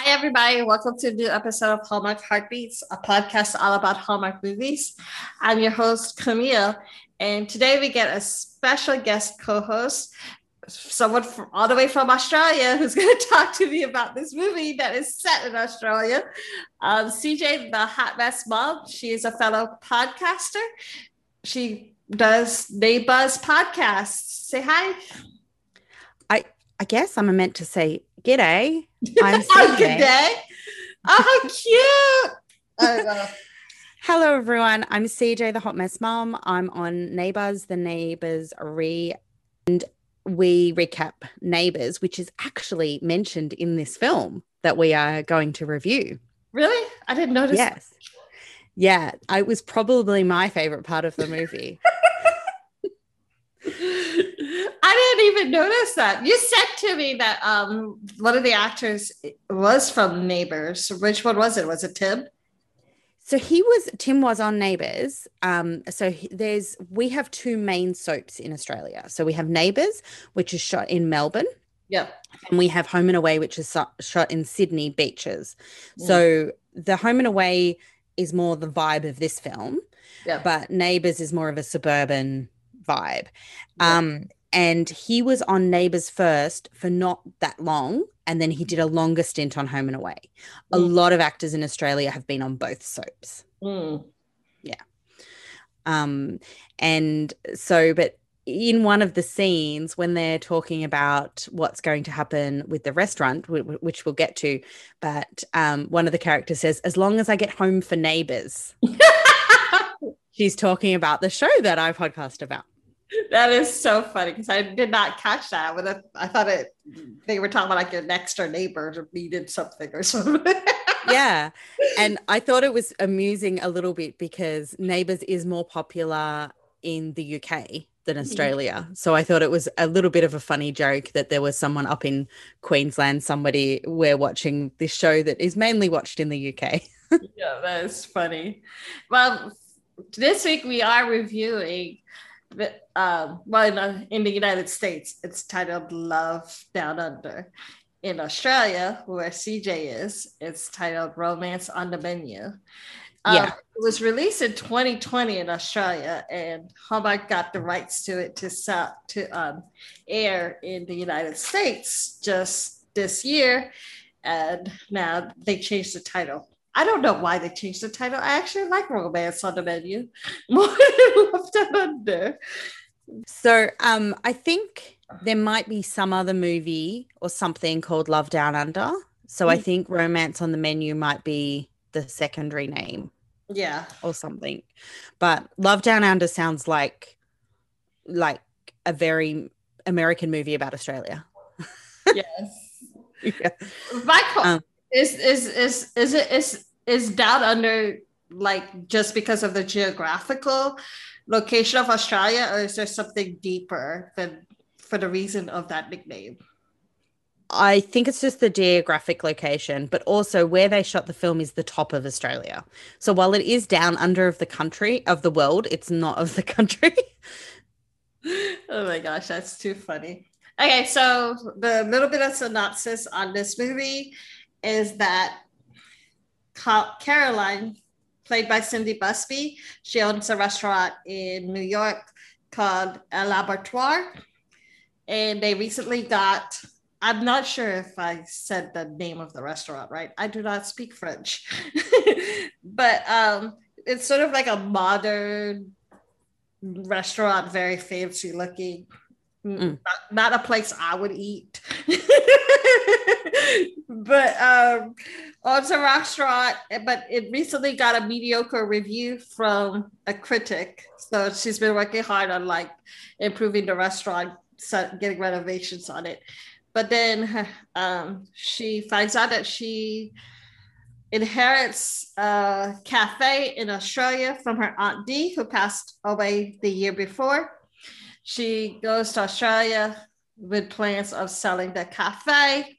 Hi, everybody. Welcome to a new episode of Hallmark Heartbeats, a podcast all about Hallmark movies. I'm your host, Camille, and today we get a special guest co host, someone from, all the way from Australia who's going to talk to me about this movie that is set in Australia. Um, CJ, the Hot Mess Mom, she is a fellow podcaster. She does Neighbours podcasts. Say hi. I guess I'm meant to say g'day. I'm oh, g'day. Oh, how cute. Oh, Hello, everyone. I'm CJ, the hot mess mom. I'm on Neighbours, the Neighbours re, and we recap Neighbours, which is actually mentioned in this film that we are going to review. Really? I didn't notice. Yes. Yeah, it was probably my favorite part of the movie. I didn't even notice that. You said to me that um, one of the actors was from Neighbours. Which one was it? Was it Tim? So he was Tim was on Neighbours. Um, so he, there's we have two main soaps in Australia. So we have Neighbours, which is shot in Melbourne. Yeah. And we have Home and Away, which is shot in Sydney beaches. Mm. So the Home and Away is more the vibe of this film. Yeah. But Neighbours is more of a suburban vibe. Yeah. Um, and he was on Neighbours first for not that long. And then he did a longer stint on Home and Away. Mm. A lot of actors in Australia have been on both soaps. Mm. Yeah. Um, and so, but in one of the scenes when they're talking about what's going to happen with the restaurant which we'll get to but um, one of the characters says as long as i get home for neighbors she's talking about the show that i podcast about that is so funny because I did not catch that. When I, I thought it, they were talking about like your next door neighbors needed something or something. yeah, and I thought it was amusing a little bit because Neighbours is more popular in the UK than mm-hmm. Australia. So I thought it was a little bit of a funny joke that there was someone up in Queensland, somebody we're watching this show that is mainly watched in the UK. yeah, that is funny. Well, this week we are reviewing um, well, in, uh, in the United States, it's titled Love Down Under. In Australia, where CJ is, it's titled Romance on the Menu. Um, yeah. It was released in 2020 in Australia, and Hallmark got the rights to it to sell, to um, air in the United States just this year, and now they changed the title. I don't know why they changed the title. I actually like Romance on the Menu more than Love Down Under. So um, I think there might be some other movie or something called Love Down Under. So mm. I think Romance on the Menu might be the secondary name. Yeah. Or something. But Love Down Under sounds like like a very American movie about Australia. yes. yeah. Michael um, is is is is it is is Down Under like just because of the geographical location of Australia, or is there something deeper than for the reason of that nickname? I think it's just the geographic location, but also where they shot the film is the top of Australia. So while it is down under of the country of the world, it's not of the country. oh my gosh, that's too funny. Okay, so the little bit of synopsis on this movie is that Caroline played by Cindy Busby. She owns a restaurant in New York called El Abattoir. And they recently got, I'm not sure if I said the name of the restaurant right. I do not speak French. but um, it's sort of like a modern restaurant, very fancy looking. Mm. Not, not, a place I would eat. but um, oh, it's a restaurant, but it recently got a mediocre review from a critic. So she's been working hard on like improving the restaurant, getting renovations on it. But then um, she finds out that she inherits a cafe in Australia from her aunt Dee, who passed away the year before. She goes to Australia with plans of selling the cafe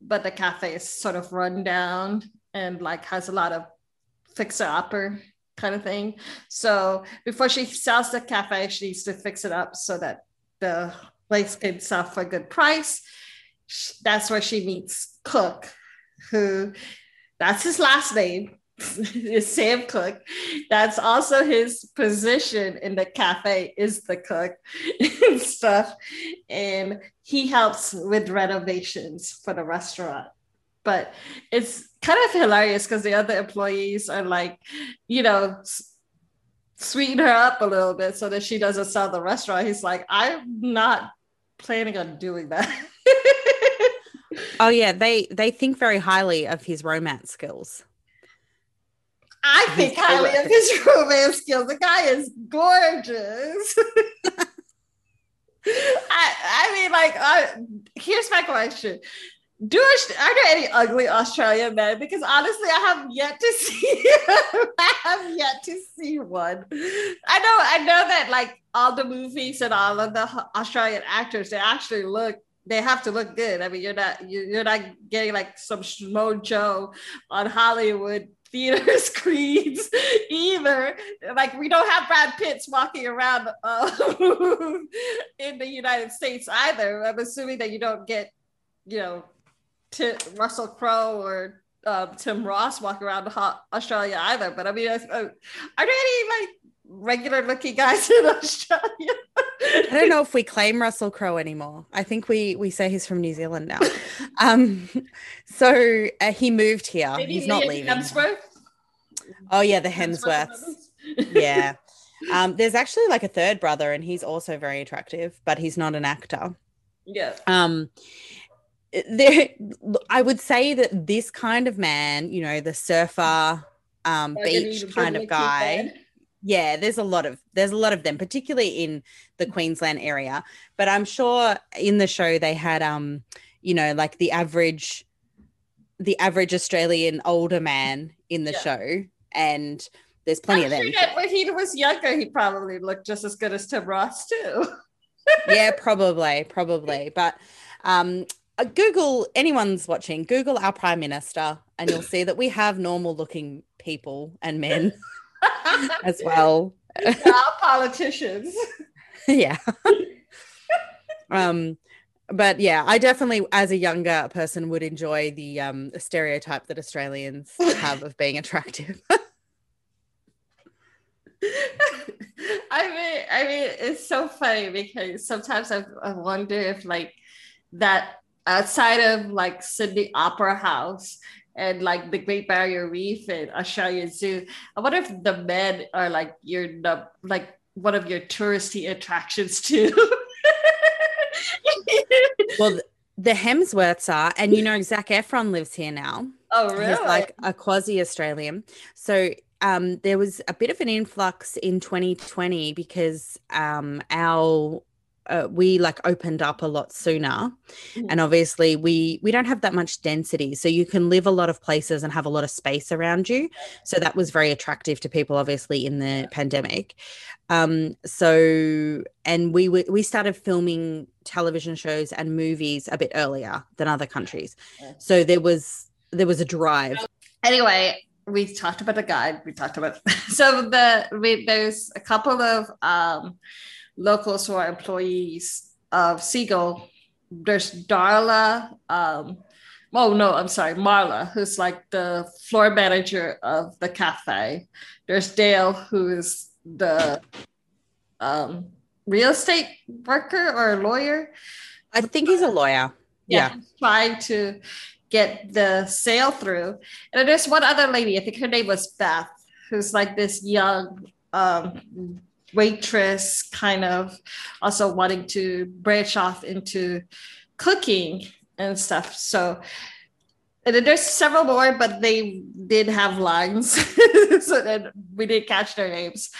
but the cafe is sort of run down and like has a lot of fixer upper kind of thing. So before she sells the cafe, she needs to fix it up so that the place can sell for a good price. That's where she meets Cook, who that's his last name, Sam Cook. That's also his position in the cafe is the cook and stuff. And he helps with renovations for the restaurant. But it's kind of hilarious because the other employees are like, you know, sweeten her up a little bit so that she doesn't sell the restaurant. He's like, I'm not planning on doing that. oh yeah, they they think very highly of his romance skills. I think highly of his romance skills. The guy is gorgeous. I, I mean, like, uh, here's my question: Do are there any ugly Australian men? Because honestly, I have yet to see. I have yet to see one. I know, I know that like all the movies and all of the Australian actors, they actually look they have to look good. I mean, you're not you're not getting like some schmo Joe on Hollywood theater screens either. Like we don't have Brad Pitts walking around uh, in the United States either. I'm assuming that you don't get, you know, T- Russell Crowe or um, Tim Ross walking around Australia either. But I mean, uh, are there any like regular looking guys in Australia? I don't know if we claim Russell Crowe anymore. I think we we say he's from New Zealand now. um, so uh, he moved here. Maybe he's not leaving. Hemsworth? Oh yeah, the Hemsworths. yeah. Um, there's actually like a third brother, and he's also very attractive, but he's not an actor. Yeah. Um, there, I would say that this kind of man, you know, the surfer, um, beach kind of guy yeah there's a lot of there's a lot of them particularly in the queensland area. But i'm sure in the show they had um you know like the average the average australian older man in the yeah. show and there's plenty I'm of them. Sure that when he was younger he probably looked just as good as tim ross too. Yeah probably probably. But um uh, google anyone's watching google our prime minister and you'll see that we have normal looking people and men as well. Our politicians. yeah. um, but yeah, I definitely, as a younger person, would enjoy the um stereotype that Australians have of being attractive. I mean, I mean, it's so funny because sometimes I, I wonder if like that outside of like Sydney Opera House, and like the Great Barrier Reef and Australia Zoo. I wonder if the men are like your like one of your touristy attractions too. well, the Hemsworths are, and you know Zac Efron lives here now. Oh, really? He's like a quasi Australian. So um, there was a bit of an influx in 2020 because um, our uh, we like opened up a lot sooner. Mm. and obviously we we don't have that much density so you can live a lot of places and have a lot of space around you. So that was very attractive to people obviously in the pandemic. Um so and we we started filming television shows and movies a bit earlier than other countries. So there was there was a drive. Anyway we talked about the guide we talked about so the we, there's a couple of um locals who are employees of Seagull. There's Darla. Um, oh no, I'm sorry, Marla, who's like the floor manager of the cafe. There's Dale, who is the um, real estate worker or lawyer. I think he's a lawyer. Yeah, yeah. trying to get the sale through. And there's one other lady, I think her name was Beth, who's like this young um, waitress kind of also wanting to branch off into cooking and stuff. So there's several more but they did have lines so then we didn't catch their names.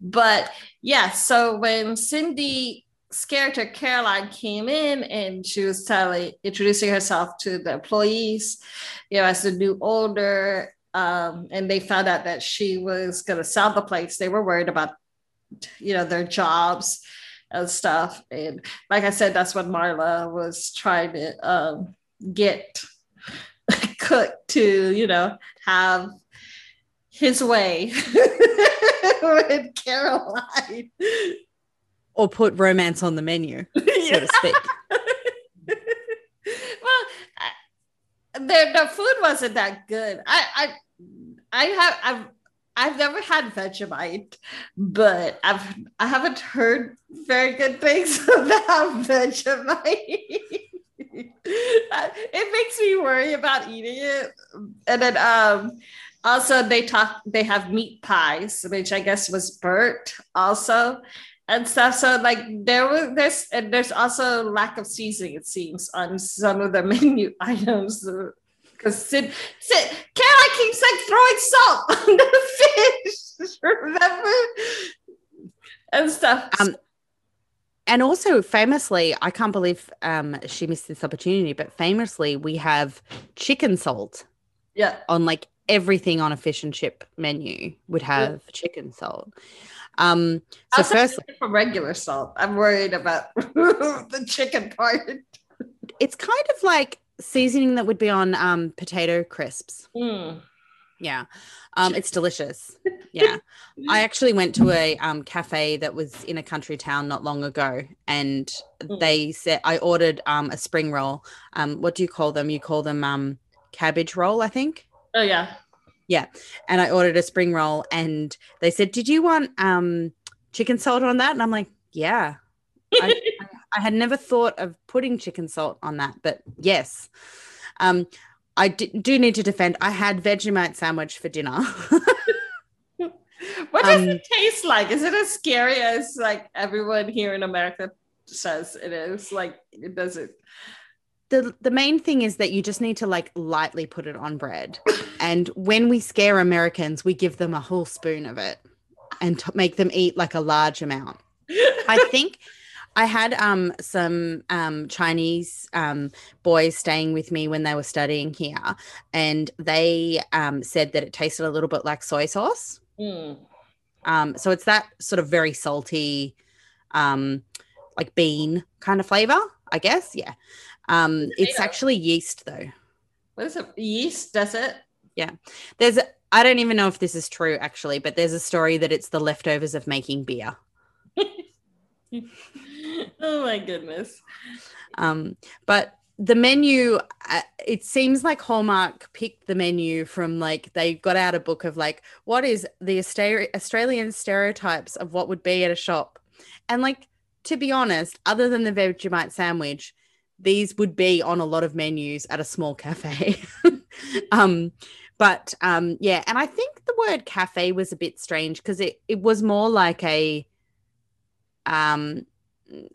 But yeah so when cindy character caroline came in and she was telling introducing herself to the employees you know as the new owner um, and they found out that she was going to sell the place they were worried about you know their jobs and stuff. And like i said that's what marla was trying to um, get cook to you know have his way with caroline. Or put romance on the menu so to speak. Well, the the food wasn't that good. I I I have I've I've never had Vegemite, but I've I haven't heard very good things about Vegemite. it makes me worry about eating it. And then um also they talk they have meat pies, which I guess was burnt also and stuff. So like there was there's and there's also lack of seasoning, it seems, on some of the menu items. Because Sid, Sid, Caroline keeps like throwing salt on the fish, remember? And stuff. Um, and also famously, I can't believe um, she missed this opportunity, but famously, we have chicken salt. Yeah. On like everything on a fish and chip menu would have yeah. chicken salt. Um, so first, for regular salt, I'm worried about the chicken part. It's kind of like seasoning that would be on um, potato crisps. Mm. Yeah, um, it's delicious. Yeah, I actually went to a um, cafe that was in a country town not long ago, and mm. they said I ordered um, a spring roll. Um, what do you call them? You call them um, cabbage roll, I think. Oh yeah. Yeah. And I ordered a spring roll and they said, Did you want um, chicken salt on that? And I'm like, Yeah. I, I, had never thought of putting chicken salt on that, but yes. Um, I d- do need to defend. I had Vegemite sandwich for dinner. what does um, it taste like? Is it as scary as like everyone here in America says it is? Like, it does it the the main thing is that you just need to like lightly put it on bread. And when we scare Americans, we give them a whole spoon of it and to make them eat like a large amount. I think I had um some um Chinese um boys staying with me when they were studying here and they um said that it tasted a little bit like soy sauce. Mm. Um so it's that sort of very salty um like bean kind of flavor, I guess. Yeah. Um, it's actually yeast though. What is it? Yeast does it? Yeah. There's I don't even know if this is true actually, but there's a story that it's the leftovers of making beer. oh my goodness. Um, but the menu uh, it seems like hallmark picked the menu from like they got out a book of like what is the australian stereotypes of what would be at a shop and like to be honest other than the vegemite sandwich these would be on a lot of menus at a small cafe. um, but um, yeah, and I think the word cafe was a bit strange because it, it was more like a um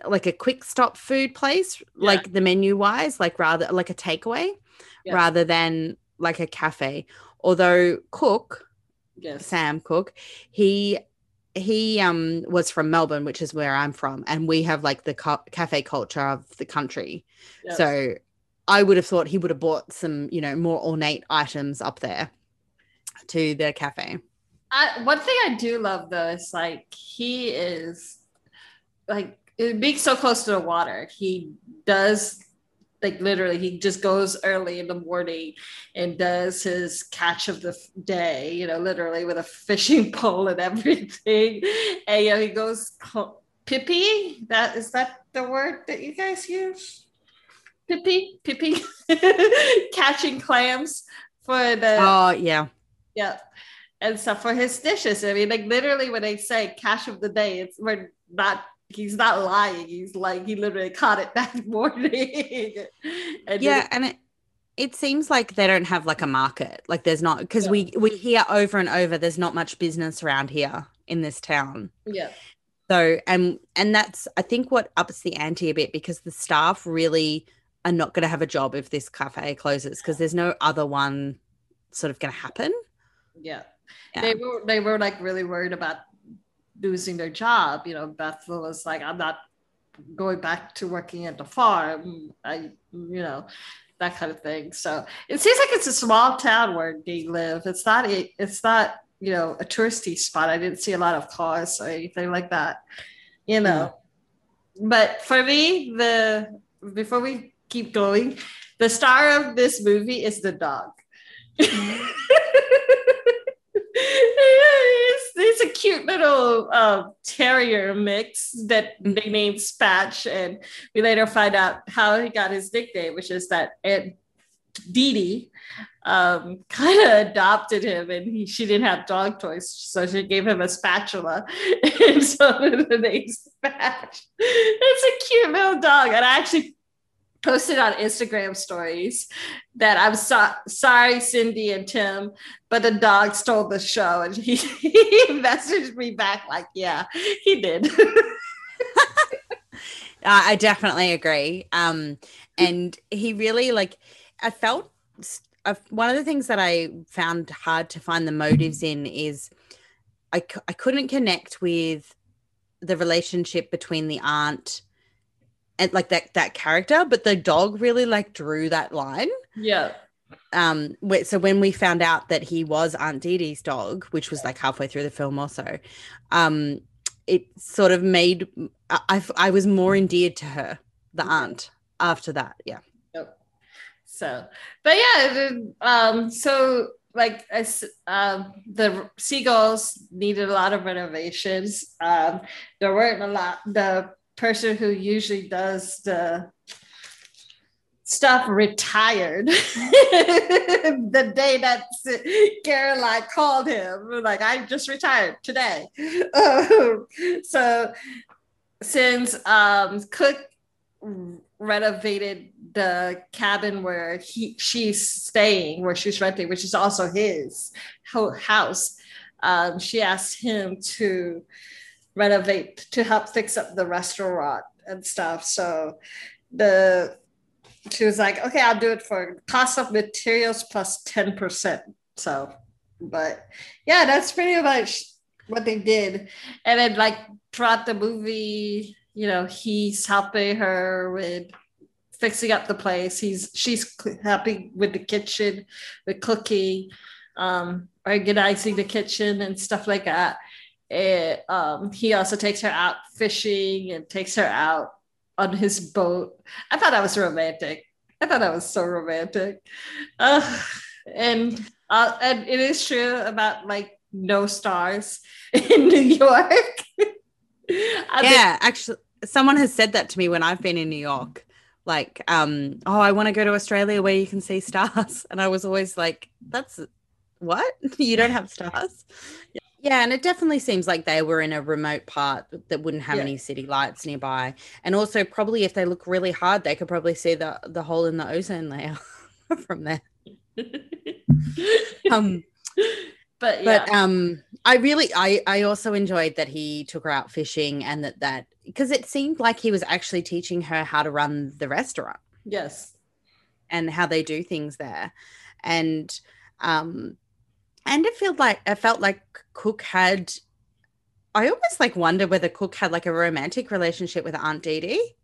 like a quick stop food place, yeah. like the menu wise, like rather like a takeaway yeah. rather than like a cafe. Although Cook, yes. Sam Cook, he he um was from Melbourne, which is where I'm from, and we have like the ca- cafe culture of the country. Yes. So I would have thought he would have bought some, you know, more ornate items up there to the cafe. I, one thing I do love though is like he is like being so close to the water. He does like literally he just goes early in the morning and does his catch of the day you know literally with a fishing pole and everything. And you know he goes pipi? That is that the word that you guys use? Pipi? Pipi? Catching clams for the oh yeah. Yeah and stuff for his dishes. I mean like literally when they say catch of the day it's we're not he's not lying. He's like he literally caught it that morning. and yeah, and it it seems like they don't have like a market. Like there's not because yeah. we we hear over and over there's not much business around here in this town. Yeah. So and and that's I think what ups the ante a bit because the staff really are not going to have a job if this cafe closes because there's no other one sort of going to happen. Yeah. yeah. They were they were like really worried about losing their job. You know, Beth was like, I'm not going back to working at the farm. I, you know, that kind of thing. So it seems like it's a small town where they live. It's not a, it's not, you know, a touristy spot. I didn't see a lot of cars or anything like that, you know. Mm. But for me, the before we keep going, the star of this movie is the dog. it's, a cute little uh, terrier mix that mm-hmm. they named Spatch, and we later find out how he got his nickname, which is that Aunt Dee Dee um, kind of adopted him, and he, she didn't have dog toys, so she gave him a spatula, and so the name Spatch. It's a cute little dog, and I actually posted on Instagram stories that I'm so- sorry, Cindy and Tim, but the dog stole the show, and he, he messaged me back like, "Yeah, he did." I definitely agree. Um, and he really like, I felt I've, one of the things that I found hard to find the motives in is I, I couldn't connect with the relationship between the aunt and like that that character, but the dog really like drew that line. Yeah. Um. So when we found out that he was Aunt Dee Dee's dog, which was like halfway through the film, also, um, it sort of made I I was more endeared to her, the aunt, after that. Yeah. So, but yeah, um, so like um, the seagulls needed a lot of renovations. Um, there weren't a lot. The person who usually does the stuff retired the day that Caroline called him. Like, I just retired today. So, since um, Cook renovated the cabin where he she's staying, where she's renting, which is also his house. Um, she asked him to renovate to help fix up the restaurant and stuff. So the she was like, okay, I'll do it for cost of materials plus 10%. So, but yeah, that's pretty much what they did. And then like throughout the movie, you know, he's helping her with fixing up the place. He's she's happy with the kitchen, with cooking, um, organizing the kitchen and stuff like that. It, um, he also takes her out fishing and takes her out on his boat. I thought that was romantic. I thought that was so romantic. Uh, and uh, and it is true about like no stars in New York. yeah, actually, someone has said that to me when I've been in New York. Like, um, oh, I want to go to Australia where you can see stars. And I was always like, that's what? you don't have stars? Yeah, and it definitely seems like they were in a remote part that wouldn't have yeah. any city lights nearby. And also probably if they look really hard, they could probably see the the hole in the ozone layer from there. um but yeah. but um I really I I also enjoyed that he took her out fishing and that that because it seemed like he was actually teaching her how to run the restaurant. Yes. And how they do things there. And um and it felt like it felt like Cook had I almost like wonder whether Cook had like a romantic relationship with Aunt Dee Dee.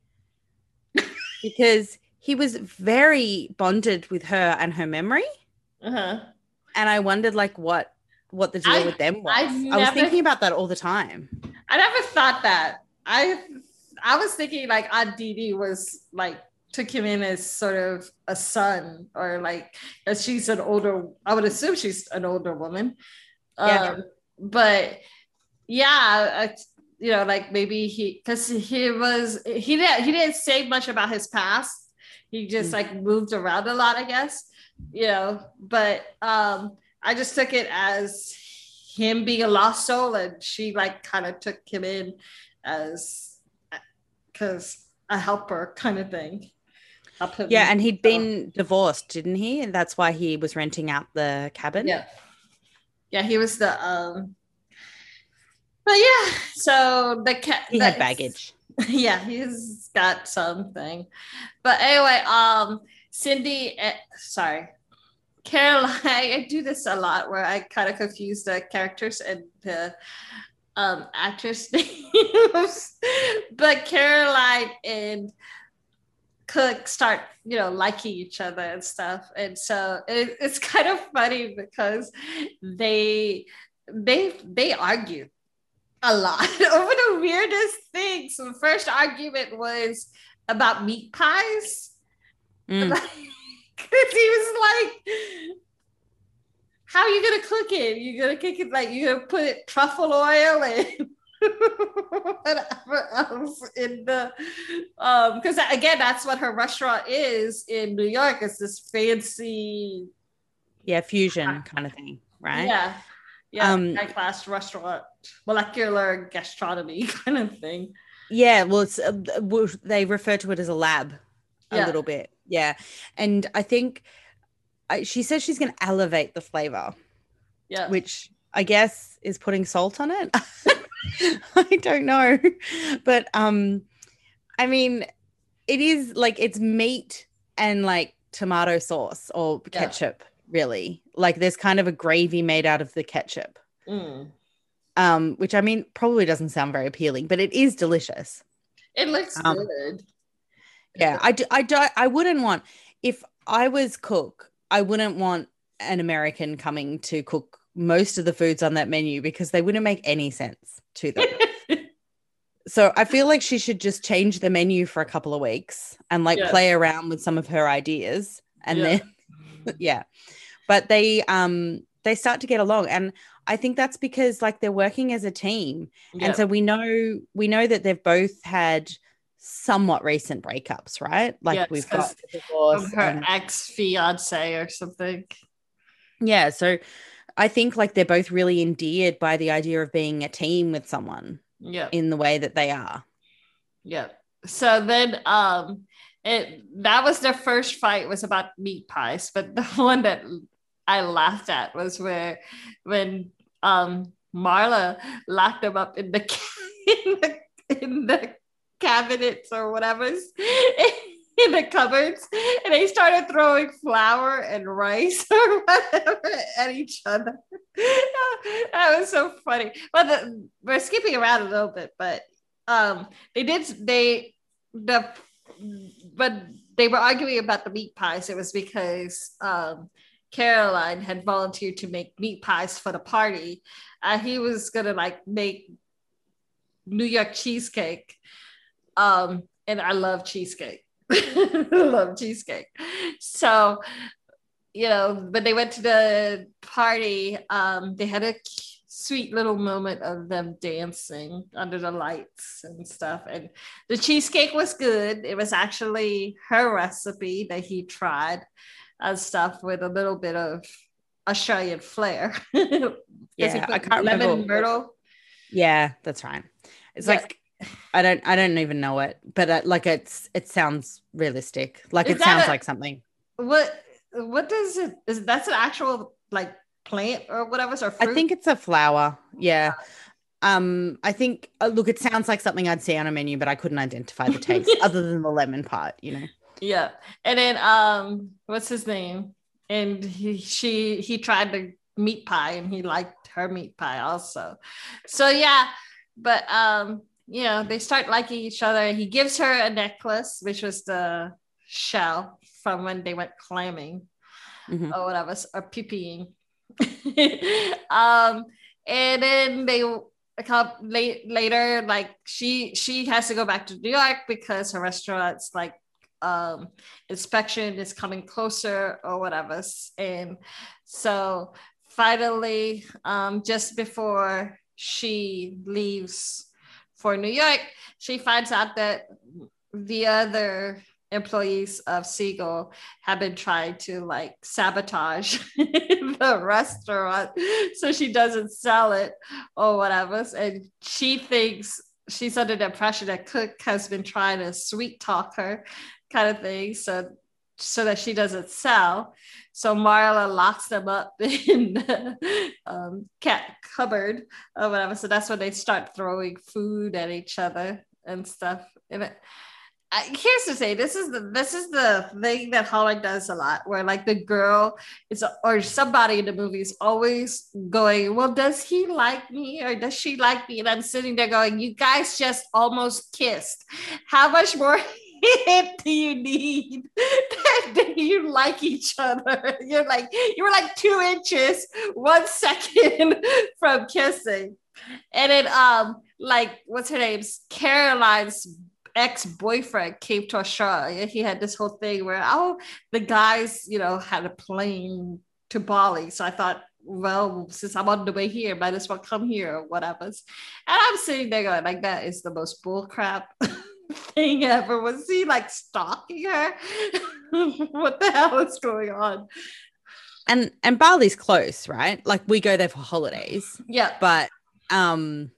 because he was very bonded with her and her memory. Uh-huh. And I wondered like what what the deal I, with them was. Never, I was thinking about that all the time. I never thought that. I I was thinking like Aunt Dee Dee was like took him in as sort of a son or like as she's an older I would assume she's an older woman. Yeah. Um, but yeah, I, you know, like maybe he because he was he didn't he didn't say much about his past. He just mm like moved around a lot, I guess. You know, but um I just took it as him being a lost soul and she like kind of took him in as because a helper kind of thing. Yeah, and he'd been divorced, didn't he? And that's why he was renting out the cabin. Yeah. Yeah, he was the um but yeah, so the cat he had baggage. Yeah, he's got something. But anyway, um Cindy uh, sorry, Caroline, I do this a lot where I kind of confuse the characters and the um, actress names. but Caroline and Cook start, you know, liking each other and stuff. And so it, it's kind of funny because they they they argue a lot over the weirdest things. So the first argument was about meat pies. Mm. Because he was like, how are you gonna cook it? you're gonna cook it like you're gonna put truffle oil and whatever else in the um because again that's what her restaurant is in New York. It's this fancy yeah fusion kind of thing, right? Yeah. Yeah, um, high class restaurant, molecular gastronomy kind of thing. Yeah, well, it's uh, they refer to it as a lab a yeah. little bit. Yeah, and I think I, she says she's going to elevate the flavor. Yeah, which I guess is putting salt on it. I don't know, but um, I mean, it is like it's meat and like tomato sauce or ketchup. Yeah. Really, like there's kind of a gravy made out of the ketchup. Mm um, which I mean probably doesn't sound very appealing, but it is delicious. It looks um, good. Yeah, I do, I do, I wouldn't want if I was cook, I wouldn't want an American coming to cook most of the foods on that menu because they wouldn't make any sense to them. so I feel like she should just change the menu for a couple of weeks and like yeah. play around with some of her ideas and yeah. then yeah. But they um they start to get along and I think that's because like they're working as a team. Yep. And so we know we know that they've both had somewhat recent breakups, right? Like yes, we've got divorce her and, ex fiance or something. Yeah, so I think like they're both really endeared by the idea of being a team with someone. Yeah. In the way that they are. Yeah. So then um it that was their first fight was about meat pies, but the one that I laughed at was where when um Marla locked them up in the in the, in the cabinets or whatever in the cupboards and they started throwing flour and rice or whatever at each other. that was so funny. But the, we're skipping around a little bit, but um they did they the but they were arguing about the meat pies. It was because um Caroline had volunteered to make meat pies for the party. Uh, he was gonna like make New York cheesecake. Um, and I love cheesecake. Love cheesecake. So, you know, when they went to the party, um, they had a sweet little moment of them dancing under the lights and stuff. And the cheesecake was good. It was actually her recipe that he tried and stuff with a little bit of Australian flair. yeah, I can't lemon remember. myrtle. Yeah, that's right. It's yes. like I don't I don't even know it, but uh, like it's it sounds realistic. Like is it sounds a, like something. What what does it is that's an actual like plant or whatever or fruit? I think it's a flower. Yeah. Um, I think uh, look, it sounds like something I'd see on a menu, but I couldn't identify the taste other than the lemon part, you know. Yeah. And then um what's his name? And he she he tried the meat pie and he liked her meat pie also. So yeah, but um you know, they start liking each other. He gives her a necklace, which was the shell from when they went clamming mm-hmm. or whatever, or peeing. um, and then they a couple late, later, like she she has to go back to New York because her restaurant's like um, inspection is coming closer or whatever. And so finally, um, just before she leaves for New York, she finds out that the other employees of Seagull have been trying to like sabotage the restaurant so she doesn't sell it or whatever. And she thinks she's under the impression that Cook has been trying to sweet talk her kind of thing. So so that she doesn't sell. So Marla locks them up in the um, cat cupboard or whatever. So that's when they start throwing food at each other and stuff. And it, I, here's the thing: this is the this is the thing that Holland does a lot, where like the girl is or somebody in the movie is always going, "Well, does he like me or does she like me?" And I'm sitting there going, "You guys just almost kissed. How much more do you need you like each other. You're like you were like two inches one second from kissing. And then um like what's her name's caroline's ex-boyfriend came to australia. He had this whole thing where oh the guys you know had a plane to bali. So i thought well, since I'm on the way here, might as well come here or whatever. And I'm sitting there going, like, that is the most bullcrap thing ever. Was he like stalking her? what the hell is going on? And and Bali's close, right? Like we go there for holidays. Yeah. But um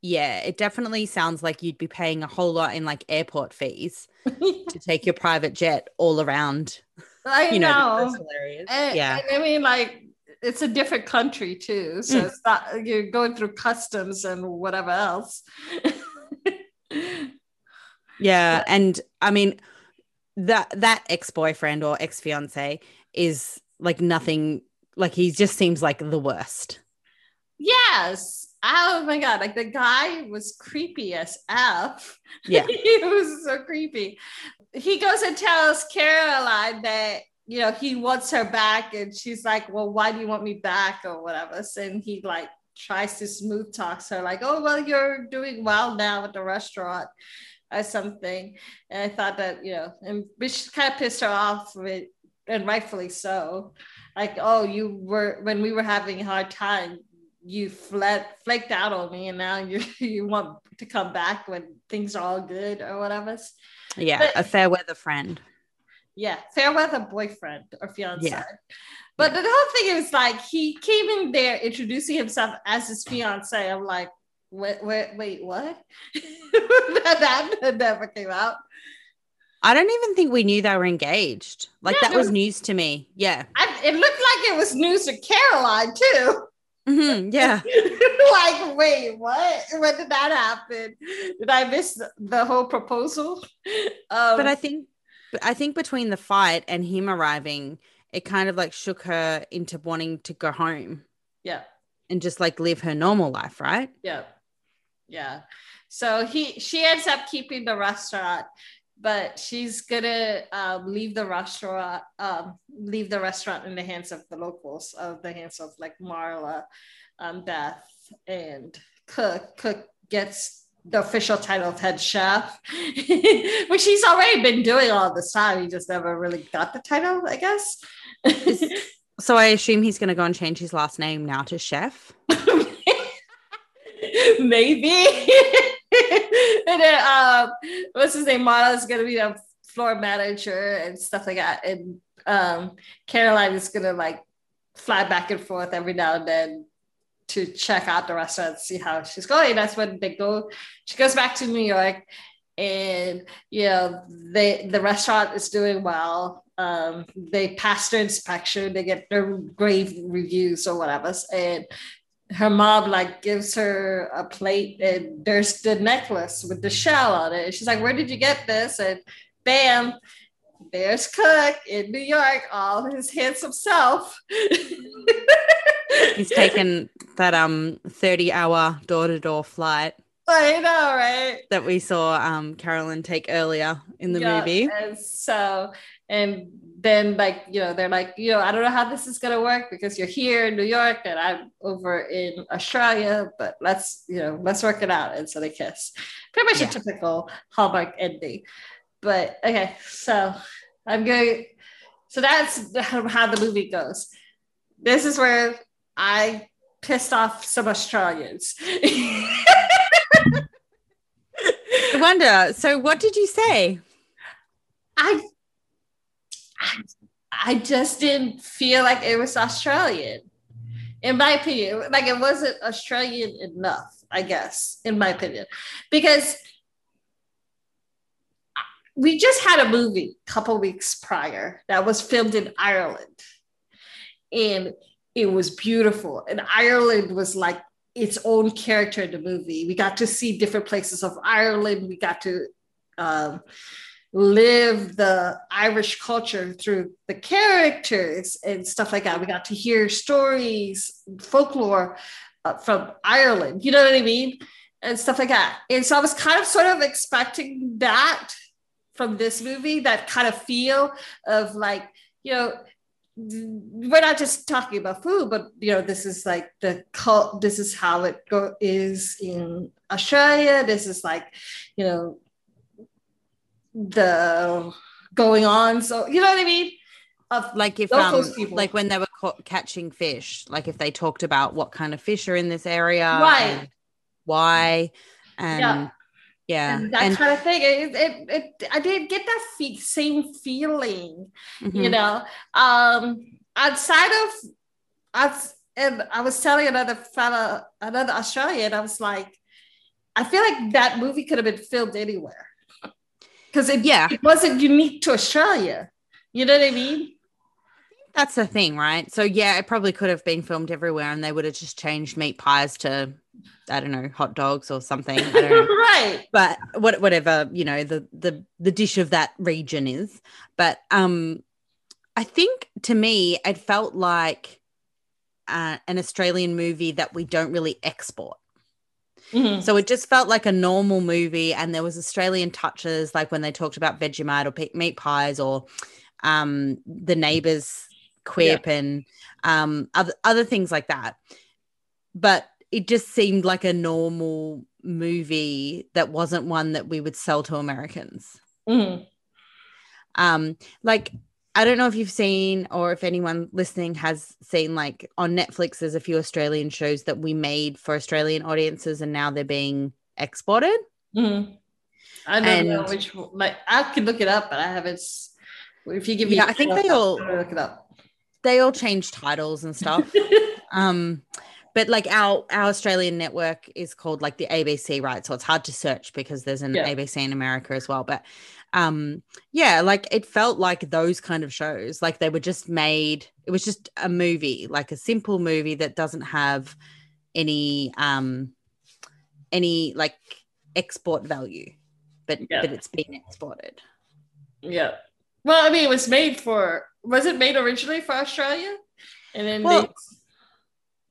yeah, it definitely sounds like you'd be paying a whole lot in like airport fees to take your private jet all around. I you know, know. And, yeah. And I mean, like it's a different country too, so mm. it's not you're going through customs and whatever else. yeah, and I mean that that ex-boyfriend or ex-fiance is like nothing like he just seems like the worst. Yes. Oh my god, like the guy was creepy as F. Yeah. he was so creepy. He goes and tells Caroline that you know he wants her back, and she's like, Well, why do you want me back? or whatever. And he like tries to smooth talk her, like, Oh, well, you're doing well now at the restaurant or something. And I thought that, you know, and which kind of pissed her off with, and rightfully so. Like, oh, you were when we were having a hard time, you fled flaked out on me, and now you you want to come back when things are all good or whatever. Yeah, but, a fair weather friend. Yeah, fair weather boyfriend or fiance. Yeah. But the whole thing is like he came in there introducing himself as his fiance. I'm like, wait, wait, wait what? that, that never came out. I don't even think we knew they were engaged. Like yeah, that was, was, news to me. Yeah. I, it looked like it was news to Caroline too. Mm-hmm, yeah. like, wait, what? When did that happen? Did I miss the, the whole proposal? Um, but I think, I think between the fight and him arriving, it kind of like shook her into wanting to go home. Yeah. And just like live her normal life, right? Yeah. Yeah. So he she ends up keeping the restaurant, but she's gonna um, leave the restaurant, um, leave the restaurant in the hands of the locals, of the hands of like Marla, um, Beth, and Cook. Cook gets the official title of head chef, which he's already been doing all this time. He just never really got the title, I guess. so I assume he's going to go and change his last name now to chef. maybe. and then um, what's his name? Marla is gonna be the floor manager and stuff like that. And um, Caroline is gonna like fly back and forth every now and then to check out the restaurant, see how she's going. That's when they go. She goes back to New York, and you know they the restaurant is doing well. Um, they pass their inspection, they get their grave reviews or whatever, and her mom like gives her a plate and there's the necklace with the shell on it. She's like, Where did you get this? And bam, there's Cook in New York, all his handsome self. He's taken that um 30 hour door to door flight. I know, right? That we saw um Caroline take earlier in the yeah, movie. And so and then like you know they're like you know i don't know how this is going to work because you're here in new york and i'm over in australia but let's you know let's work it out and so they kiss pretty much yeah. a typical hallmark ending but okay so i'm going so that's how the movie goes this is where i pissed off some australians wonder so what did you say i I just didn't feel like it was Australian, in my opinion. Like it wasn't Australian enough, I guess, in my opinion, because we just had a movie a couple weeks prior that was filmed in Ireland, and it was beautiful. And Ireland was like its own character in the movie. We got to see different places of Ireland. We got to um, live the Irish culture through the characters and stuff like that. We got to hear stories, folklore uh, from Ireland, you know what I mean? And stuff like that. And so I was kind of sort of expecting that from this movie, that kind of feel of like, you know, we're not just talking about food, but you know, this is like the cult. This is how it go is in Australia. This is like, you know, the going on. So you know what I mean? of like if um people. like when they were ca- catching fish like if they talked about what kind of fish are in this area Right. why and Yeah. Yeah, and that and- kind of thing. It, it, it, I did get that fe- same feeling, you mhm. know. Um, outside of, outs- and I was telling another fella, another Australian, I was like, I feel like that movie could have been filmed anywhere because it, Yeah. it wasn't unique to Australia. You know what I mean? that's the thing right so yeah it probably could have been filmed everywhere and they would have just changed meat pies to i don't know hot dogs or something I don't know. right. but what, whatever you know the the the dish of that region is but um i think to me it felt like uh, an australian movie that we don't really export Mhm. so it just felt like a normal movie and there was australian touches like when they talked about vegemite or meat pies or um the Neighbours quip and um other, other things like that but it just seemed like a normal movie that wasn't one that we would sell to americans Mhm. um like i don't know if you've seen or if anyone listening has seen like on netflix there's a few australian shows that we made for australian audiences and now they're being exported Mhm. I don't know which one- like I could look it up, but I haven't. If you give me, Yeah, I think they all- look it up. they all change titles and stuff um but like our our australian network is called like the abc right so it's hard to search because there's an Yeah. abc in america as well but um yeah like it felt like those kind of shows like they were just made it was just a movie like a simple movie that doesn't have any um any like export value but Yeah. but it's being exported Yeah. Well, I mean, it was made for. Was it made originally for Australia? And then Well, they,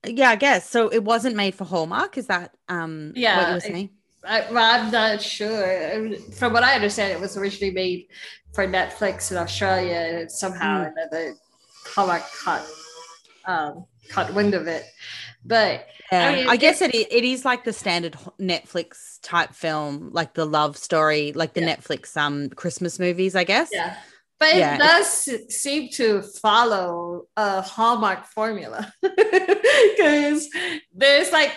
yeah i guess so it wasn't made for hallmark is that um yeah, what you were saying I, well, I'm not sure. From what I understand, it was originally made for Netflix in Australia, and somehow Mm. another Hallmark caught um, caught wind of it. But Yeah, I I, guess it, it is like the standard Netflix type film, like the love story, like the Yeah. Netflix um Christmas movies, I guess. yeah, but it Yeah, it- does seem to follow a Hallmark formula because there's like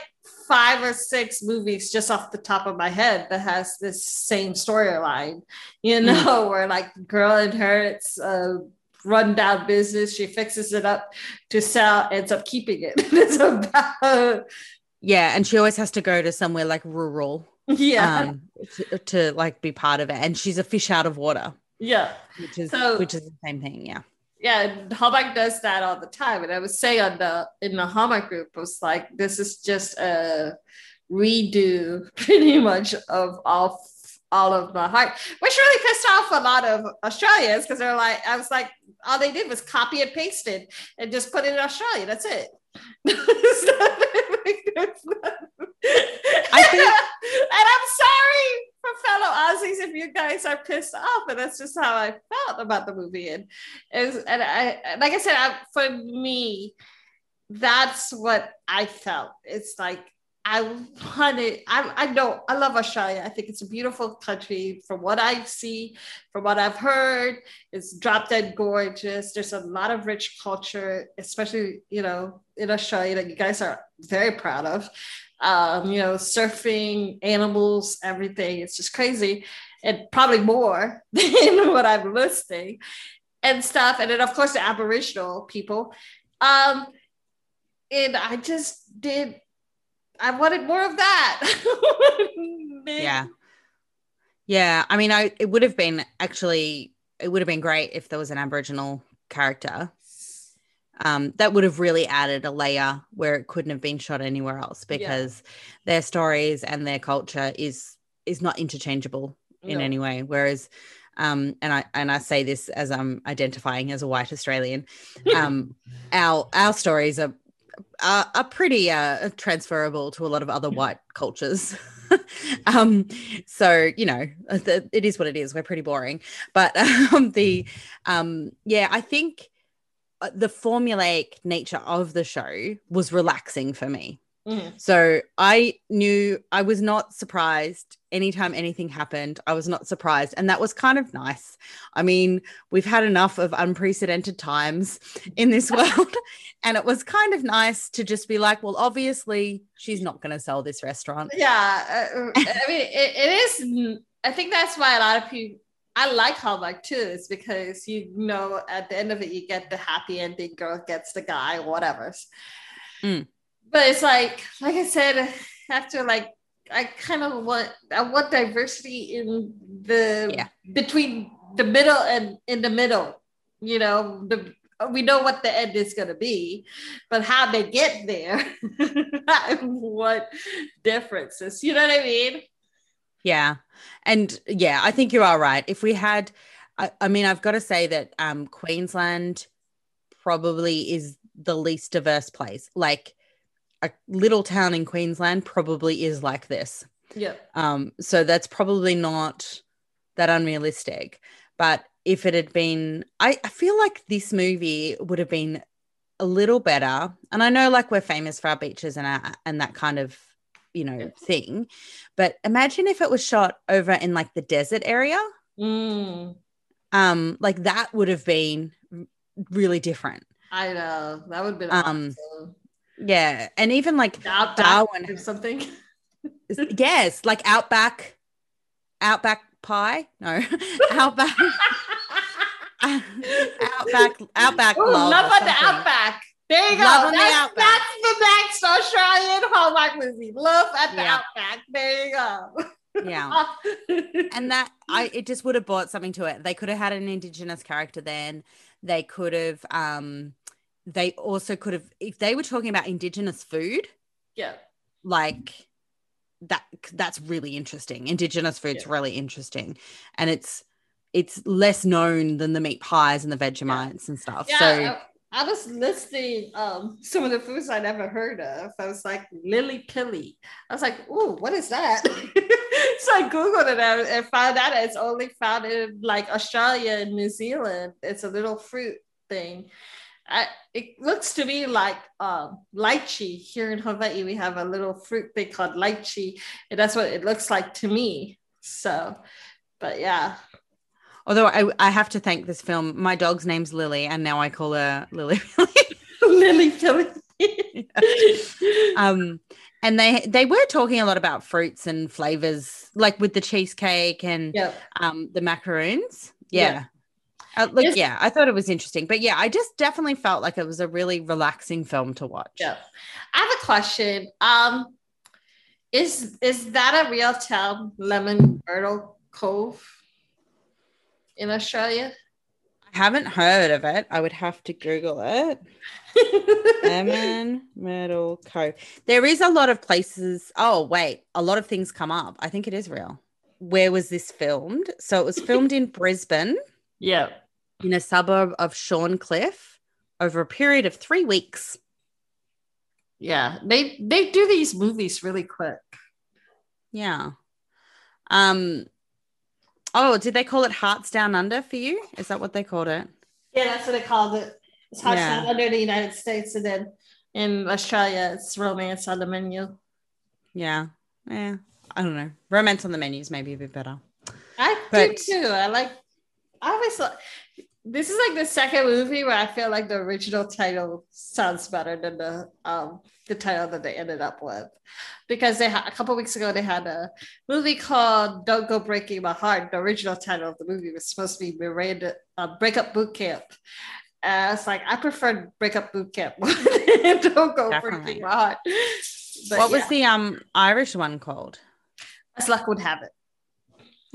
five or six movies just off the top of my head that has this same storyline, you Hmm. know, where like girl inherits a rundown business, she fixes it up to sell, ends up keeping it. it's about Yeah, and she always has to go to somewhere like rural, yeah, um, to, to like be part of it. And she's a fish out of water, yeah. which is So- which is the same thing. Yeah, yeah, Hallmark does that all the time. And I would say on the in the Hallmark group, it was like this is just a redo pretty much of all all of my heart, which really pissed off a lot of Australians because they're like, I was like, all they did was copy and paste it and just put it in Australia. That's it. Not- I think- and I'm sorry for fellow Aussies if you guys are pissed off, but that's just how I felt about the movie. And is and I like I said, I, for me, that's what I felt. It's like I wanted. I I know I love Australia. I think it's a beautiful country. From what I see, from what I've heard, it's drop dead gorgeous. There's a lot of rich culture, especially you know in Australia you guys are very proud of. Um, you know, surfing, animals, everything. It's just crazy, and probably more than what I'm listing and stuff. And then of course the Aboriginal people. Um, and I just did. I wanted more of that. yeah, yeah. I mean, I it would have been actually it would have been great if there was an Aboriginal character. Um, that would have really added a layer where it couldn't have been shot anywhere else because their stories and their culture is is not interchangeable in No. any way. Whereas, um, and I and I say this as I'm identifying as a white Australian, um, our our stories are are, are pretty uh, transferable to a lot of other white cultures. um, so you know, the, it is what it is. We're pretty boring, but um, the um, yeah, I think the formulaic nature of the show was relaxing for me Mm. So I knew I was not surprised anytime anything happened. I was not surprised. And that was kind of nice. I mean, we've had enough of unprecedented times in this world. and it was kind of nice to just be like, well, obviously, she's not going to sell this restaurant. Yeah. Uh, I mean, it, it is. I think that's why a lot of people. I like Hallmark too, is because you know at the end of it you get the happy ending, girl gets the guy, whatever. Mm but it's like like I said after like I kind of want I want diversity in the yeah. between the middle and in the middle. You know, the we know what the end is going to be, but how they get there, what differences? You know what I mean? Yeah, and yeah, I think you are right. If we had, I, I mean, I've got to say that um, Queensland probably is the least diverse place. Like a little town in Queensland probably is like this. Yeah. Um, so that's probably not that unrealistic. But if it had been, I, I feel like this movie would have been a little better. And I know like we're famous for our beaches and our, and that kind of, you know, thing. But imagine if it was shot over in like the desert area. Mm. Um, like that would have been really different. I know. That would have been um, awesome. Yeah, and even like Outback Darwin or something. yes, like Outback, Outback pie. No, Outback. outback, Outback. Ooh, love, love on the Outback. There you love go. That's, the that's the next Australian Hallmark movie. Love at the yeah. Outback. There you go. yeah and that i it just would have brought something to it they could have had an indigenous character then they could have um they also could have if they were talking about indigenous food yeah like that that's really interesting indigenous food's yeah. really interesting and it's it's less known than the meat pies and the vegemites yeah. and stuff yeah, so I, was listing um some of the foods i never heard of i was like lily pilly i was like oh what is that so i googled it and found out it's only found in like australia and new zealand it's a little fruit thing I, it looks to me like um, lychee. Here in Hawaii, we have a little fruit they called lychee, and that's what it looks like to me. So, but yeah. Although I, I have to thank this film. My dog's name's Lily, and now I call her Lily Lily Philly. um, and they they were talking a lot about fruits and flavors, like with the cheesecake and yep. um the macaroons. Yeah. Uh, look, it's, yeah, I thought it was interesting, but yeah, I just definitely felt like it was a really relaxing film to watch. Yeah, I have a question. Um, is is that a real town, Lemon Myrtle Cove, in Australia? I haven't heard of it. I would have to Google it. Lemon Myrtle Cove. There is a lot of places. Oh wait, a lot of things come up. I think it is real. Where was this filmed? So it was filmed in Brisbane. Yeah in a suburb of Shorncliffe over a period of three weeks. Yeah, they they do these movies really quick. Yeah. Um. Oh, did they call it Hearts Down Under for you? Is that what they called it? Yeah, that's what they called it. It's Hearts yeah. Down Under in the United States, and then in Australia, it's Romance on the Menu. Yeah, yeah. I don't know. Romance on the Menu is maybe a bit better. I but, do too. I like. I always thought this is like the second movie where I feel like the original title sounds better than the um the title that they ended up with, because they had a couple weeks ago they had a movie called "Don't Go Breaking My Heart." The original title of the movie was supposed to be Miranda uh, Breakup Boot Camp. And it's like I prefer Breakup Boot Camp. Don't Go Definitely. Breaking My Heart. But what yeah. was the um Irish one called? As luck would have it.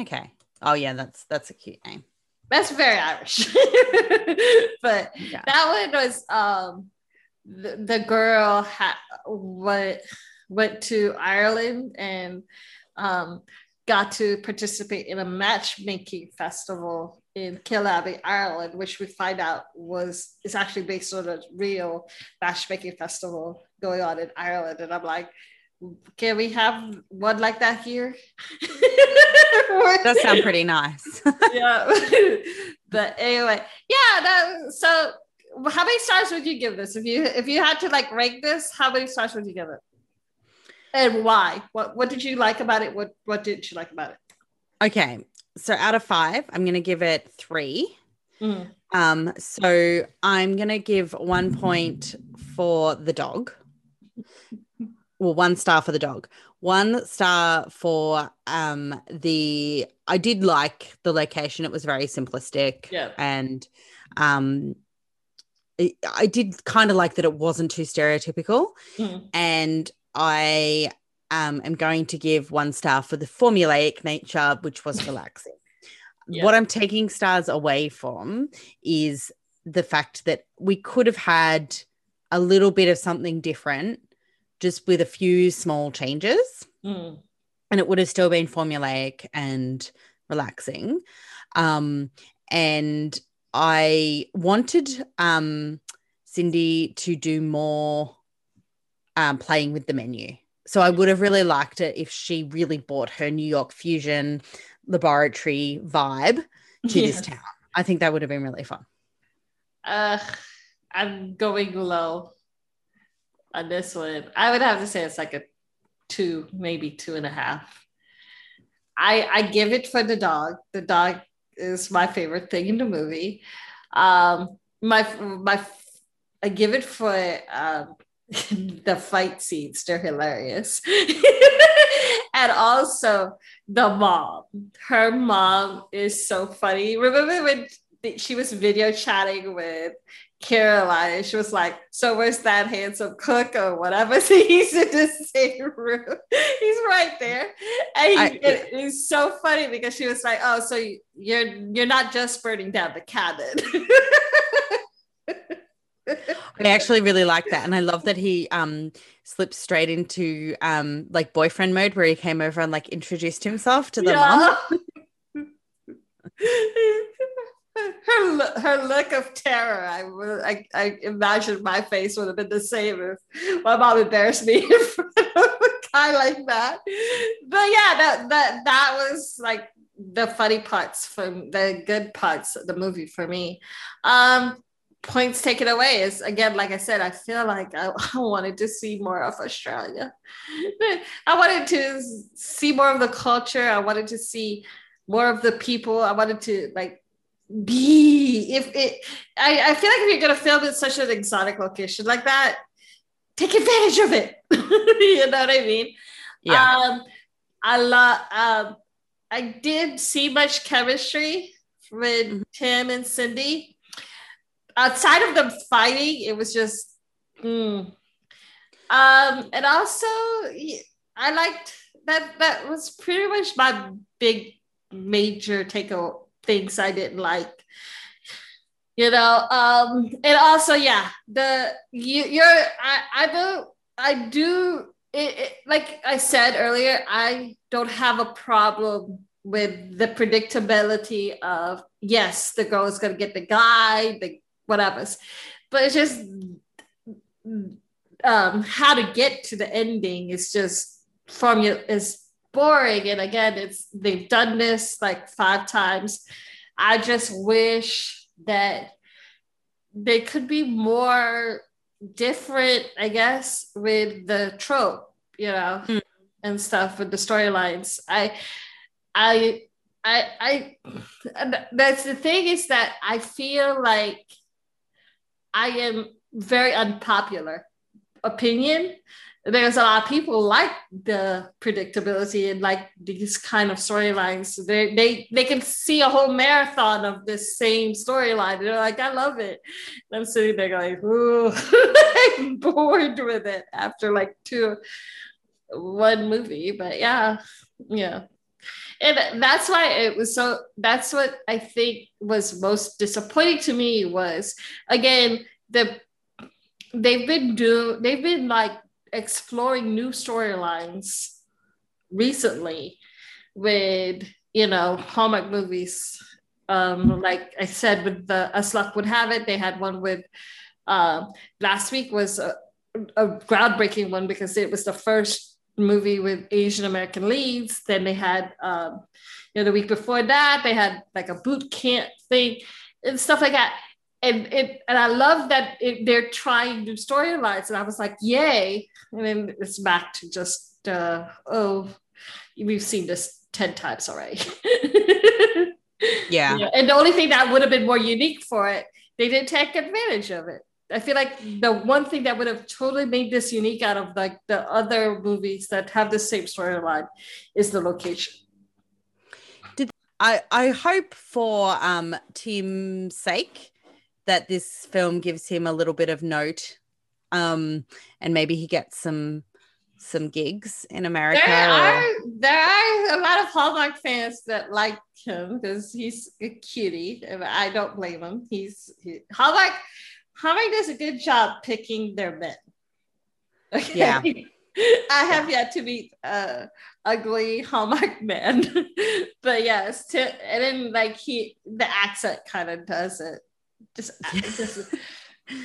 Okay. Oh yeah, that's that's a cute name. That's very Irish. but yeah. that one was um the, the girl had went went to Ireland and um got to participate in a matchmaking festival in Killaby, Ireland, which we find out was is actually based on a real matchmaking festival going on in Ireland. And I'm like, can we have one like that here? That sound pretty nice. yeah. but anyway, yeah. That, so, how many stars would you give this if you if you had to like rank this? How many stars would you give it? and why? What what did you like about it? What what didn't you like about it? Okay, so out of five, I'm gonna give it three. Mm. Um, so I'm gonna give one point for the dog. Well, one star for the dog. One star for um the I did like the location. It was very simplistic. Yeah. And um I did kind of like that it wasn't too stereotypical. Mm. And I um, am going to give one star for the formulaic nature, which was relaxing. yeah. What I'm taking stars away from is the fact that we could have had a little bit of something different just with a few small changes. Mm. And it would have still been formulaic and relaxing. Um, and I wanted um, Cindy to do more um, playing with the menu. So I would have really liked it if she really brought her New York fusion laboratory vibe to yeah. this town. I think that would have been really fun. Uh, I'm going low on this one. I would have to say it's like a two, maybe two and a half. I I give it for the dog. The dog is my favorite thing in the movie. Um, my my I give it for um, the fight scenes. They're hilarious. and also the mom. Her mom is so funny. Remember when she was video chatting with Caroline? She was like, So where's that handsome cook or whatever? So he's in the same room. He's right there. And he, I, it, it's so funny because she was like, Oh, so you're you're not just burning down the cabin. I actually really like that. And I love that he um slipped straight into um like boyfriend mode where he came over and like introduced himself to the yeah. mom. her her look of terror. I, I I imagine my face would have been the same if my mom embarrassed me in front of a guy like that. But yeah, that that that was like the funny parts from the good parts of the movie for me. Um, points taken away is again like i said i feel like I, I, wanted to see more of australia i wanted to see more of the culture i wanted to see more of the people i wanted to like be if it i, I feel like if you're going to film in such an exotic location like that take advantage of it you know what i mean yeah um i love um i did see much chemistry with mm-hmm. tim and cindy outside of them fighting, it was just. Mm. Um, and also, I liked that. That was pretty much my big major take things I didn't like. You know, um, and also, yeah, the you, you're I I do I do it, it, like I said earlier, I don't have a problem with the predictability of yes, the girl is gonna get the guy, the whatever's. But it's just um, how to get to the ending is just formula is boring. And again, it's they've done this like five times. I just wish that they could be more different, I guess, with the trope, you know, mm. and stuff with the storylines. I I I I that's the thing is that I feel like I am very unpopular opinion. There's a lot of people like the predictability and like these kind of storylines. They they they can see a whole marathon of this same storyline. They're like, I love it. And I'm sitting there going, ooh, I'm bored with it after like two one movie. But yeah, yeah and that's why it was so that's what i think was most disappointing to me was again the they've been do they've been like exploring new storylines recently with you know Hallmark movies um like i said with the as luck would have it they had one with uh, last week was a, a groundbreaking one because it was the first movie with Asian American leads. Then they had, um, you know, the week before that, they had like a boot camp thing and stuff like that. And it, and I love that it, they're trying new storylines. And I was like, yay. And then it's back to just uh, oh, we've seen this 10 times already. yeah. yeah. And the only thing that would have been more unique for it, they didn't take advantage of it. I feel like the one thing that would have totally made this unique out of like the other movies that have the same storyline is the location. Did I I hope for um Tim's sake that this film gives him a little bit of note um and maybe he gets some some gigs in America. There are there are a lot of Hallmark fans that like him because he's a cutie. I don't blame him. He's he, Hallmark Hallmark does a good job picking their men. Okay? Yeah. I have yet to meet a ugly Hallmark man, but yes, to, and then like he the accent kind of does it. Just, uh, just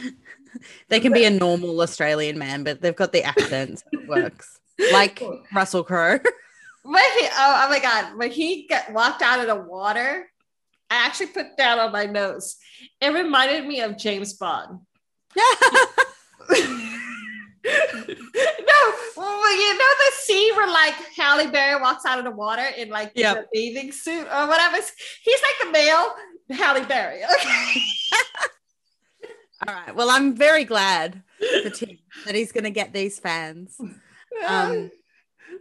they can be a normal Australian man, but they've got the accent. It works. Like Russell Crowe. When he, oh, oh my God, when he got walked out of the water, I actually put that on my nose. It reminded me of James Bond. No, well, you know the scene where like Halle Berry walks out of the water in like yep. a bathing suit or whatever. He's like the male Halle Berry. Okay. All right. Well, I'm very glad for Tim that he's going to get these fans. Um,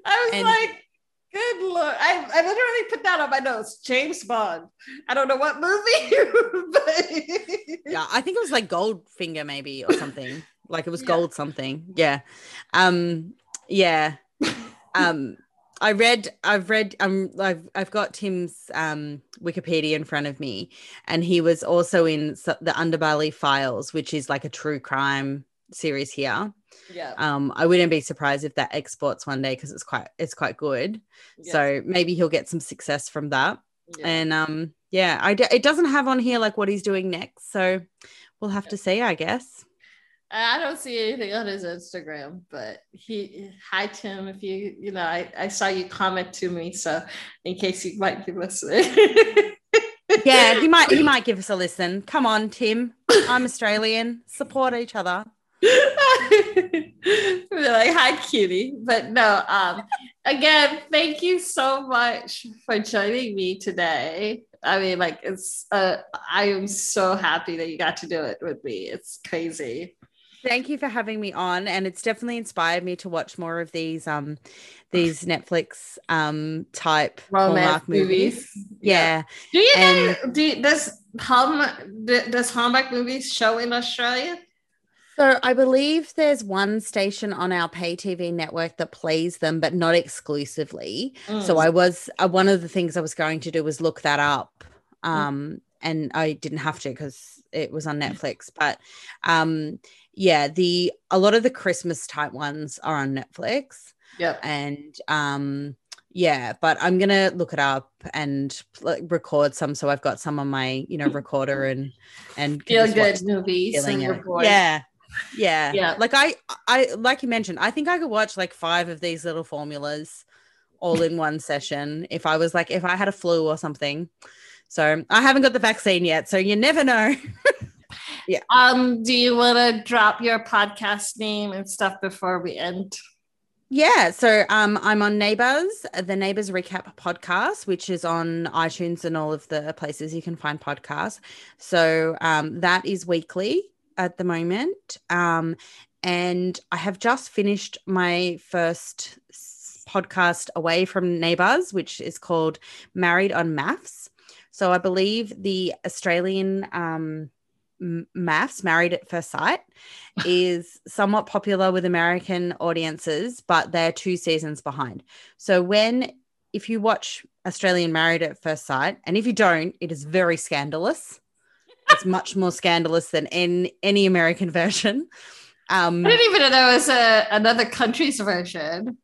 I was and- like, good lord. I, I literally put that on my notes. James Bond. I don't know what movie, but yeah, I think it was like Goldfinger, maybe, or something. Like it was yeah. gold something. Yeah. Um, yeah. Um, I read, I've read, um, I've, I've got Tim's um, Wikipedia in front of me, and he was also in the Underbelly Files, which is like a true crime series here. Yeah. Um, I wouldn't be surprised if that exports one day because it's quite, it's quite good. Yeah. So maybe he'll get some success from that. Yeah. And um, yeah, I d- it doesn't have on here like what he's doing next, so we'll have to see, I guess. I don't see anything on his Instagram, but he hi Tim. If you you know, I, I saw you comment to me, so in case you might give us Yeah, he might he might give us a listen. Come on, Tim. I'm Australian. Support each other. like, hi cutie. But no, um again, thank you so much for joining me today. I mean, like it's uh I am so happy that you got to do it with me. It's crazy. Thank you for having me on, and it's definitely inspired me to watch more of these um these Netflix um type romance movies. movies. Yeah. yeah. Do you and, know? Do does Hallmark does Hallmark movies show in Australia? So I believe there's one station on our pay TV network that plays them, but not exclusively. Mm. So I was uh, one of the things I was going to do was look that up, mm. um, mm. and I didn't have to because it was on Netflix. But um, yeah, the a lot of the Christmas type ones are on Netflix. Yeah. And um yeah, but I'm gonna look it up and like, record some, so I've got some on my, you know, recorder and and feel good movies. Yeah, yeah, yeah. Like I, I like you mentioned, I think I could watch like five of these little formulas all in one session if I was like if I had a flu or something. So I haven't got the vaccine yet, so you never know. yeah. Um, do you want to drop your podcast name and stuff before we end? Yeah, so um, I'm on Neighbours, the Neighbours Recap podcast, which is on iTunes and all of the places you can find podcasts. So um, that is weekly at the moment. Um, and I have just finished my first podcast away from Neighbours, which is called Married on Maths. So I believe the Australian um, MAFS, Married at First Sight, is somewhat popular with American audiences, but they're two seasons behind. So when if you watch Australian Married at First Sight, and if you don't, it is very scandalous. it's much more scandalous than in any American version. Um, I didn't even know there was a, another country's version.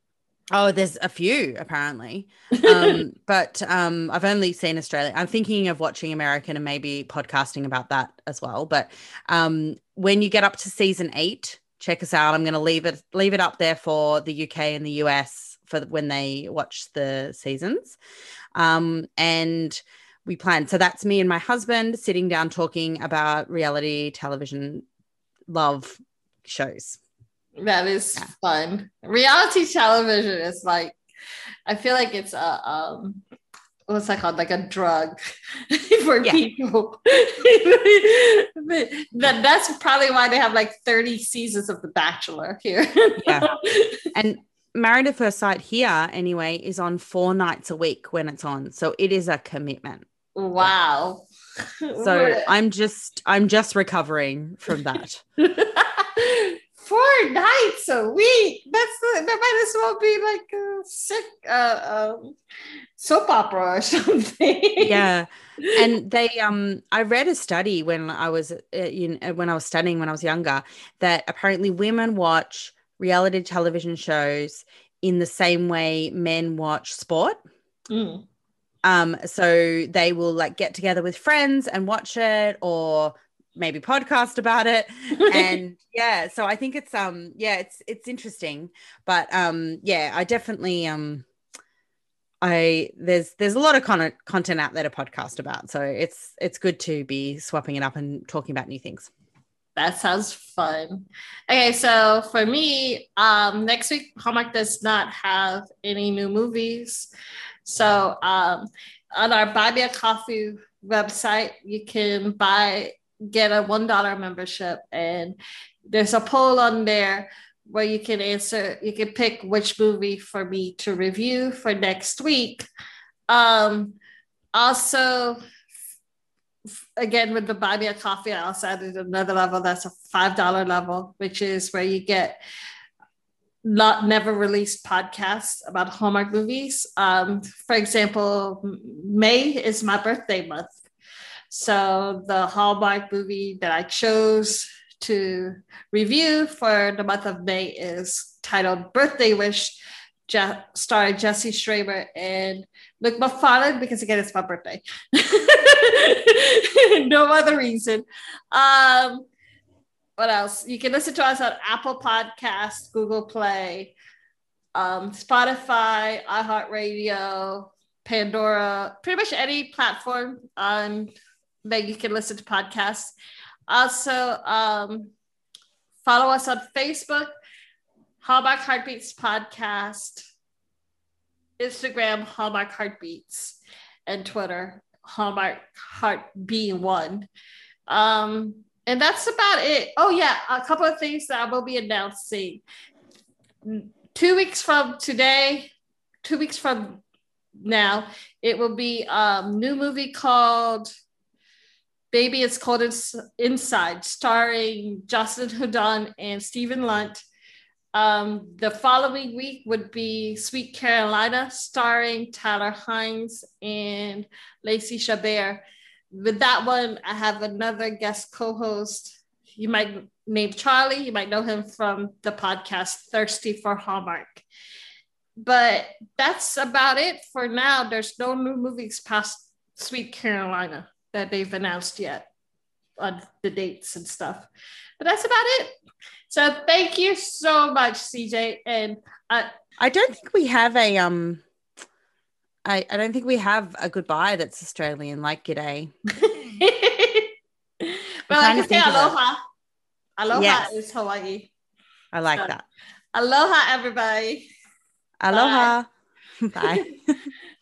Oh, there's a few apparently, um, but um, I've only seen Australia. I'm thinking of watching American and maybe podcasting about that as well. But um, when you get up to season eight, check us out. I'm going to leave it leave it up there for the UK and the US for when they watch the seasons, um, and we plan. So that's me and my husband sitting down talking about reality television love shows. That is yeah. fun. Reality television is like, I feel like it's a um, what's that called? Like a drug for people. that, that's probably why they have like 30 seasons of The Bachelor here. yeah. And Married at First Sight here, anyway, is on four nights a week when it's on. So it is a commitment. Wow. So I'm just I'm just recovering from that. Four nights a week. That's that might as well be like a sick uh, um, soap opera or something. Yeah, and they um I read a study when I was uh, in uh, when I was studying when I was younger that apparently women watch reality television shows in the same way men watch sport. Mm. Um, so they will like get together with friends and watch it or maybe podcast about it. and yeah, so I think it's um yeah, it's it's interesting. But um yeah, I definitely um I there's there's a lot of con- content out there to podcast about. So it's it's good to be swapping it up and talking about new things. That sounds fun. Okay, so for me, um, next week Hallmark does not have any new movies. So um, on our Buy Me a Coffee website, you can buy get a one dollar membership, and there's a poll on there where you can answer. You can pick which movie for me to review for next week. Um, also, again with the buy me a coffee, I also added another level that's a five dollar level, which is where you get not never released podcasts about Hallmark movies. Um, for example, May is my birthday month. So the Hallmark movie that I chose to review for the month of May is titled Birthday Wish, Je- starring Jessy Schram and Luke Macfarlane, because again, it's my birthday. no other reason. Um, what else? You can listen to us on Apple Podcast, Google Play, um, Spotify, iHeartRadio, Pandora, pretty much any platform on that you can listen to podcasts. Also, um, follow us on Facebook, Hallmark Heartbeats Podcast, Instagram, Hallmark Heartbeats, and Twitter, Hallmark Heart Being One. Um, and that's about it. Oh, yeah, a couple of things that I will be announcing. Two weeks from today, two weeks from now, it will be a new movie called Baby It's Cold Inside, starring Jocelyn Hudon and Stephen Lund. Um, the following week would be Sweet Carolina, starring Tyler Hynes and Lacey Chabert with that one, I have another guest co-host. You might name Charlie. You might know him from the podcast Thirsty for Hallmark. But that's about it for now. There's no new movies past Sweet Carolina that they've announced yet on the dates and stuff. But that's about it. So thank you so much, CJ. And I, I don't think we have a um I, I don't think we have a goodbye that's Australian like g'day. well, I can say aloha. Aloha yes. is Hawaii. I like so, that. Aloha, everybody. Aloha. Bye. Bye.